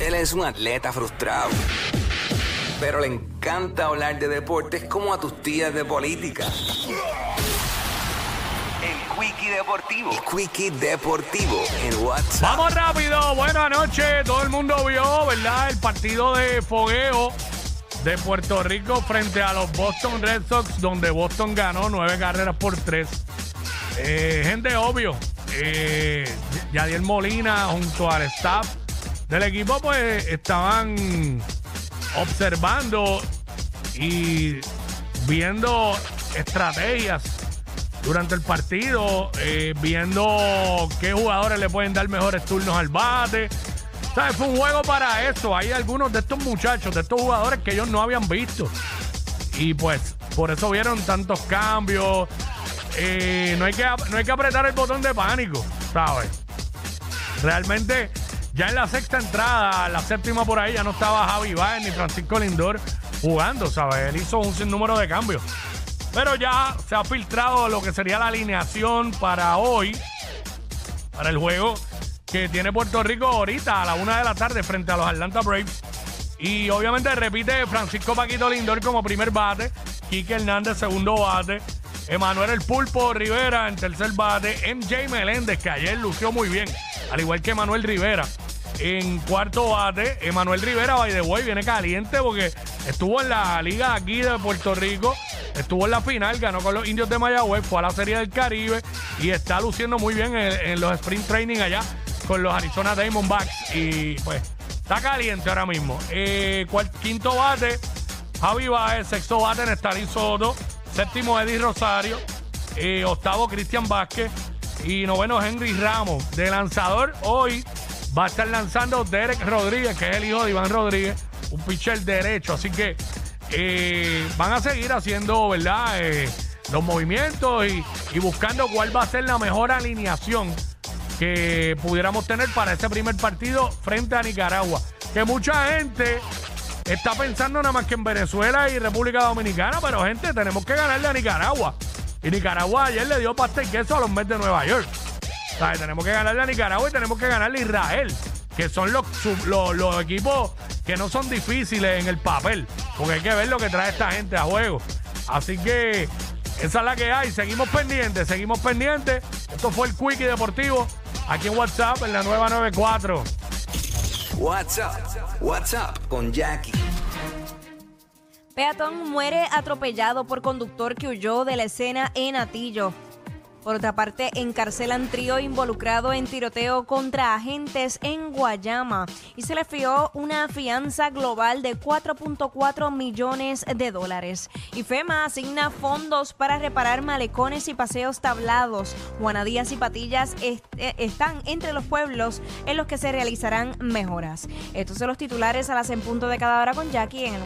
Él es un atleta frustrado, pero le encanta hablar de deportes como a tus tías de política. El Quickie Deportivo. Quickie Deportivo en WhatsApp. Vamos rápido, buenas noches. Todo el mundo vio, ¿verdad? El partido de fogueo de Puerto Rico frente a los Boston Red Sox, donde Boston ganó nueve carreras por tres. Eh, gente, obvio, eh, Yadier Molina junto al staff del equipo, pues estaban observando y viendo estrategias durante el partido, eh, viendo qué jugadores le pueden dar mejores turnos al bate. ¿Sabes? Fue un juego para eso. Hay algunos de estos muchachos, de estos jugadores que ellos no habían visto. Y pues, por eso vieron tantos cambios. Eh, no, hay que, no hay que apretar el botón de pánico, ¿sabes? Realmente, ya en la sexta entrada, la séptima por ahí, ya no estaba Javi Baez ni Francisco Lindor jugando, ¿sabes? Él hizo un sinnúmero de cambios. Pero ya se ha filtrado lo que sería la alineación para hoy, para el juego que tiene Puerto Rico ahorita a la una de la tarde frente a los Atlanta Braves. Y obviamente repite Francisco Paquito Lindor como primer bate, Quique Hernández segundo bate, Emanuel El Pulpo Rivera en tercer bate, MJ Meléndez que ayer lució muy bien, al igual que Emanuel Rivera. En cuarto bate, Emanuel Rivera, by the way, viene caliente porque estuvo en la liga aquí de Puerto Rico, estuvo en la final, ganó con los indios de Mayagüez, fue a la Serie del Caribe y está luciendo muy bien en, los sprint training allá con los Arizona Diamondbacks. Y pues está caliente ahora mismo. Eh, quinto bate, Javi Baez. Sexto bate, Nestalí Soto. Séptimo, Eddie Rosario. Eh, octavo, Cristian Vázquez. Y noveno, Henry Ramos. De lanzador, hoy va a estar lanzando Derek Rodríguez, que es el hijo de Iván Rodríguez, un pitcher derecho. Así que eh, van a seguir haciendo, ¿verdad? Eh, los movimientos y, buscando cuál va a ser la mejor alineación que pudiéramos tener para este primer partido frente a Nicaragua. Que mucha gente está pensando nada más que en Venezuela y República Dominicana, pero gente, tenemos que ganarle a Nicaragua. Y Nicaragua ayer le dio pasta y queso a los Mets de Nueva York. Tenemos que ganarle a Nicaragua y tenemos que ganarle a Israel, que son los, sub- los, los equipos que no son difíciles en el papel, porque hay que ver lo que trae esta gente a juego. Así que esa es la que hay. Seguimos pendientes, seguimos pendientes. Esto fue el Quickie Deportivo aquí en WhatsApp en la nueva 94. WhatsApp. WhatsApp con Jackie. Peatón muere atropellado por conductor que huyó de la escena en Atillo. Por otra parte, encarcelan trío involucrado en tiroteo contra agentes en Guayama y se le fió una fianza global de 4.4 millones de dólares. Y FEMA asigna fondos para reparar malecones y paseos tablados. Juanadías y Patillas eh, están entre los pueblos en los que se realizarán mejoras. Estos son los titulares a las en punto de cada hora con Jackie en el